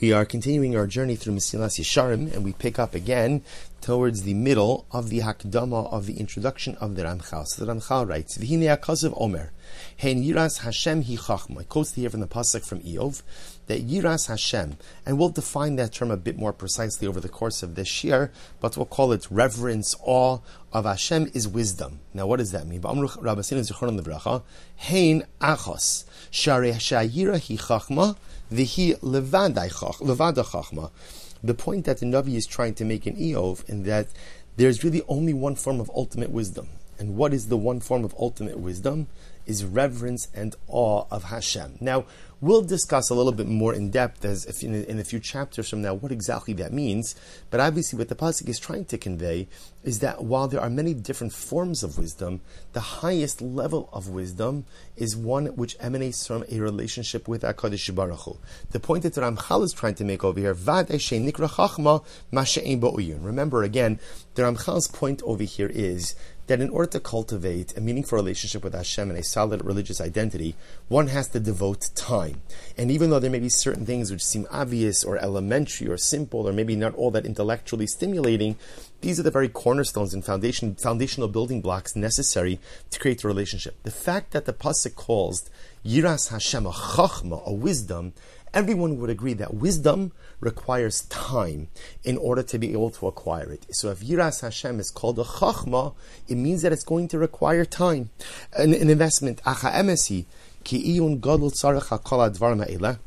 We are continuing our journey through Mesilas Yesharim, and we pick up again towards the middle of the Hakdama of the introduction of the Ramchal. So the Ramchal writes, V'hine akazav Omer, Hein Yiras Hashem hi chachma. It quotes here from the Pasuk from Iyov, that Yiras Hashem, and we'll define that term a bit more precisely over the course of this year, but we'll call it reverence, awe of Hashem is wisdom. Now what does that mean? Hein achos, shari shayira hi chachma, Vihi levada chachma. The point that the Navi is trying to make in Iyov, in that there's really only one form of ultimate wisdom. And what is the one form of ultimate wisdom? Is reverence and awe of Hashem. Now, We'll discuss a little bit more in depth as in, in, a few chapters from now what exactly that means. But obviously, what the pasuk is trying to convey is that while there are many different forms of wisdom, the highest level of wisdom is one which emanates from a relationship with Hakadosh Baruch Hu. The point that Ramchal is trying to make over here, vad nikra chachma ma Remember again, the Ramchal's point over here is that in order to cultivate a meaningful relationship with Hashem and a solid religious identity, one has to devote time. And even though there may be certain things which seem obvious or elementary or simple or maybe not all that intellectually stimulating, these are the very cornerstones and foundation, foundational building blocks necessary to create a relationship. The fact that the pasuk calls Yiras Hashem a chachma, a wisdom, everyone would agree that wisdom requires time in order to be able to acquire it. So if Yiras Hashem is called a chachma, it means that it's going to require time. An, an investment, acha emesi, ki iyun gadol tzarech hakol advar ma'ileh,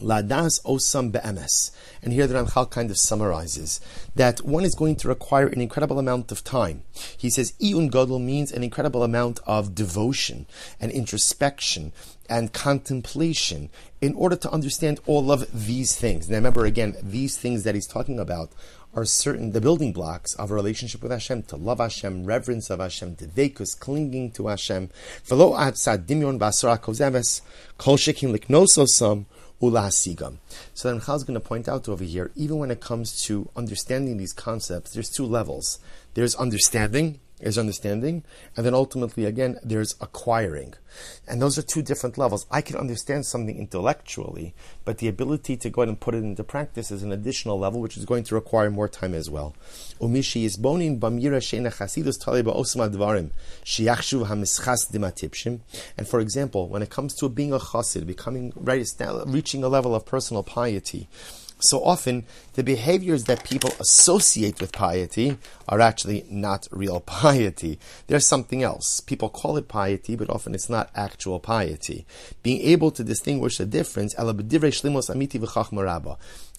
Ladas osam be'emes. And here the Ramchal kind of summarizes that one is going to require an incredible amount of time. He says, Iyun Godel means an incredible amount of devotion and introspection and contemplation in order to understand all of these things. Now remember again, these things that he's talking about are certain the building blocks of a relationship with Hashem, to love Hashem, reverence of Hashem, to dekus, clinging to Hashem. So then Chal is going to point out over here, even when it comes to understanding these concepts, there's two levels. There's understanding, is understanding, and then ultimately, again, there's acquiring. And those are two different levels. I can understand something intellectually, but the ability to go ahead and put it into practice is an additional level, which is going to require more time as well. And for example, when it comes to being a chassid, becoming right, reaching a level of personal piety, so often the behaviors that people associate with piety are actually not real piety. There's something else. People call it piety, but often it's not actual piety. Being able to distinguish the difference,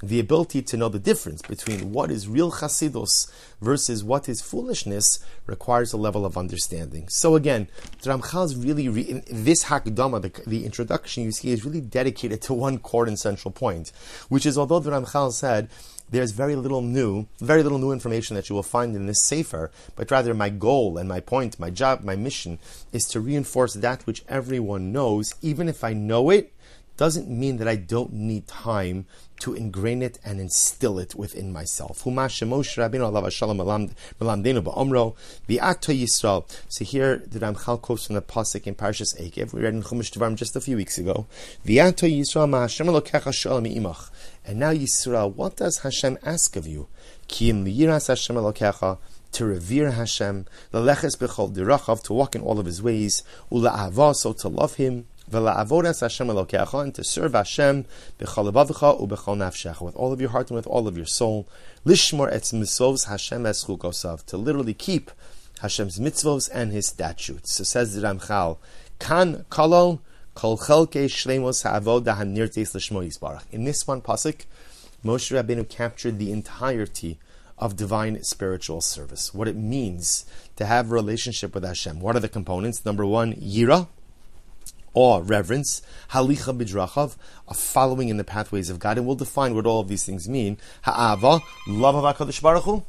the ability to know the difference between what is real chasidus versus what is foolishness requires a level of understanding. So again, the Ramchal is really, re- this Hakdama, the, the introduction you see, is really dedicated to one core and central point, which is although the Ramchal said, there's very little new, very little new information that you will find in this Sefer, but rather my goal and my point, my job, my mission is to reinforce that which everyone knows, even if I know it, doesn't mean that I don't need time to ingrain it and instill it within myself. So here the Ramchal quotes from the pasuk in Parshas Eikev. We read in Chumash Devarim just a few weeks ago. And now Yisrael, what does Hashem ask of you? to revere Hashem, to walk in all of His ways, so to love Him, Hashem and to serve Hashem nafshecha, with all of your heart and with all of your soul. Lishmor etz Hashem eschukosav, to literally keep Hashem's mitzvos and His statutes. So says the Ramchal, Kan kolol In this one pasuk, Moshe Rabbeinu captured the entirety of divine spiritual service. What it means to have a relationship with Hashem. What are the components? Number one, yira, awe, reverence, halicha bidrachav, a following in the pathways of God, and we'll define what all of these things mean. Ha'ava, love of HaKadosh Baruch Hu,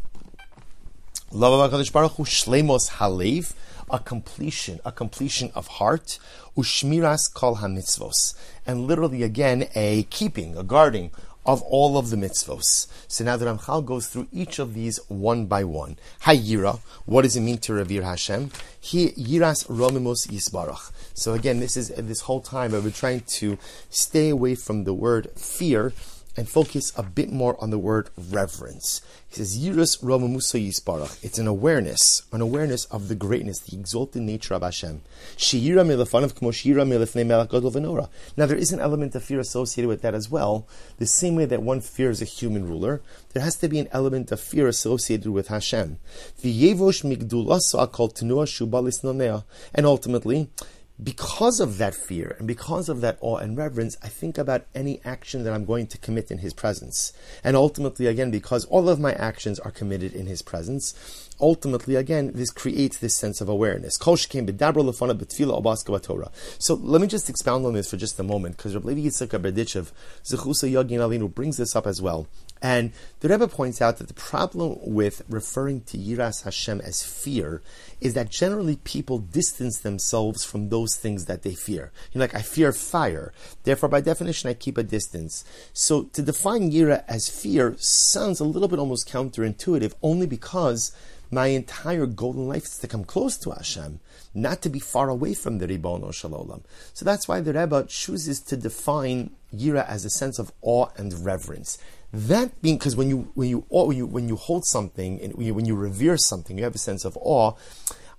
love of HaKadosh Baruch Hu, shlemos halev, a completion, a completion of heart, ushmiras kol hamitzvos, and literally again a keeping, a guarding of all of the mitzvos. So now the Ramchal goes through each of these one by one. Hayira, what does it mean to revere Hashem? He yiras romimus yisbarach. So again, this is this whole time I've been trying to stay away from the word fear and focus a bit more on the word reverence. He says, Yirus Romamusa Yisparach. It's an awareness, an awareness of the greatness, the exalted nature of Hashem. Milafanav kmoshira Now there is an element of fear associated with that as well. The same way that one fears a human ruler, there has to be an element of fear associated with Hashem. And ultimately, because of that fear and because of that awe and reverence, I think about any action that I'm going to commit in His presence. And ultimately, again, because all of my actions are committed in His presence, ultimately, again, this creates this sense of awareness. So let me just expound on this for just a moment, because Rabbi Yitzchak Berdichev, Zechusa Yagin Alinu, brings this up as well. And the Rebbe points out that the problem with referring to Yiras Hashem as fear is that generally people distance themselves from those things that they fear. You're like, I fear fire. Therefore, by definition, I keep a distance. So to define Yira as fear sounds a little bit almost counterintuitive, only because my entire golden life is to come close to Hashem, not to be far away from the Ribono Shalom. So that's why the Rebbe chooses to define Yira as a sense of awe and reverence. That being because when you when you when you when you hold something and when you, when you revere something, you have a sense of awe.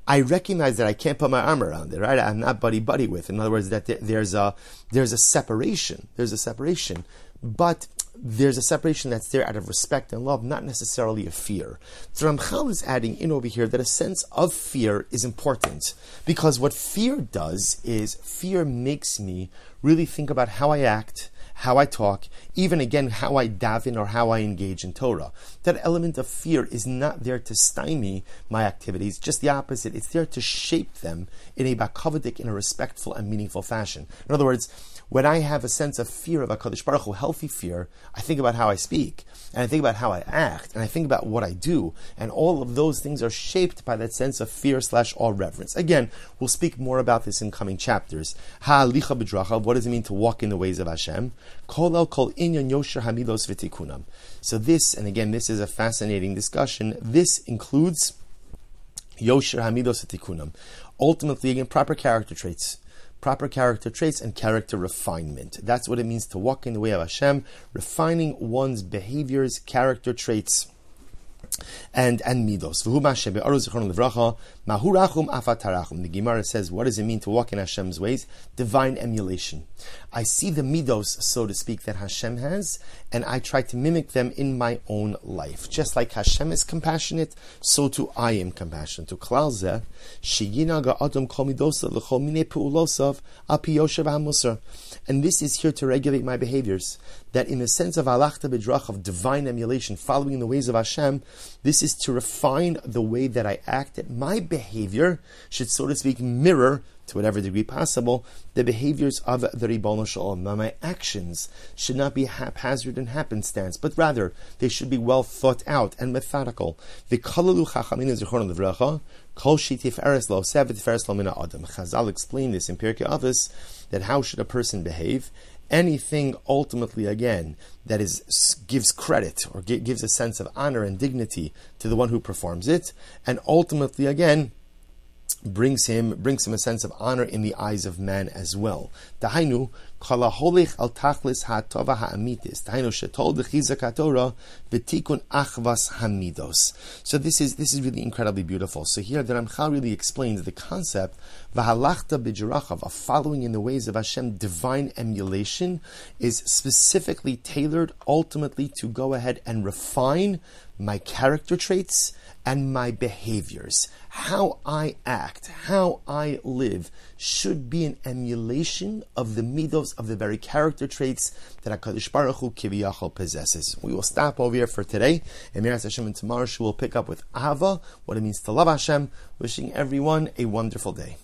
I recognize that I can't put my arm around it, right? I'm not buddy buddy with. In other words, that there's a there's a separation. There's a separation, but there's a separation that's there out of respect and love, not necessarily a fear. So Ramchal is adding in over here that a sense of fear is important because what fear does is fear makes me really think about how I act, how I talk, even again how I daven or how I engage in Torah. That element of fear is not there to stymie my activities, just the opposite. It's there to shape them in a bakavadik, in a respectful and meaningful fashion. In other words, when I have a sense of fear of HaKadosh Baruch Hu, healthy fear, I think about how I speak, and I think about how I act, and I think about what I do, and all of those things are shaped by that sense of fear slash awe reverence. Again, we'll speak more about this in coming chapters. Ha'alicha b'drachav, what does it mean to walk in the ways of Hashem? Kol el kol inyan yosher hamidos v'tikunam. So this, and again, this is a fascinating discussion, this includes yosher hamidos v'tikunam. Ultimately, again, proper character traits proper character traits and character refinement. That's what it means to walk in the way of Hashem, refining one's behaviors, character traits and and midos. The Gemara says, what does it mean to walk in Hashem's ways? Divine emulation. I see the midos, so to speak, that Hashem has, and I try to mimic them in my own life. Just like Hashem is compassionate, so too I am compassionate. To api And this is here to regulate my behaviors. That in the sense of alachta bedrach, of divine emulation, following the ways of Hashem, this is to refine the way that I act, that my behavior should, so to speak, mirror to whatever degree possible, the behaviors of the Ribono Shalom. My actions should not be haphazard and happenstance, but rather they should be well thought out and methodical. Chazal explained this in Pirkei Avos that how should a person behave? Anything ultimately again that is gives credit or gives a sense of honor and dignity to the one who performs it, and ultimately again brings him brings him a sense of honor in the eyes of man as well. Dahainu kalaholich al tachlis. Dahainu shetol dechizak Torah v'tikun achvas hamidos. So this is this is really incredibly beautiful. So here the Ramchal really explains the concept v'halachta b'drachav of following in the ways of Hashem. Divine emulation is specifically tailored ultimately to go ahead and refine my character traits and my behaviors. How I act, how I live, should be an emulation of the midos of the very character traits that Hakadosh Baruch Hu Kiviyachol possesses. We will stop over here for today, and Miras Hashem and tomorrow we will pick up with Ava, what it means to love Hashem. Wishing everyone a wonderful day.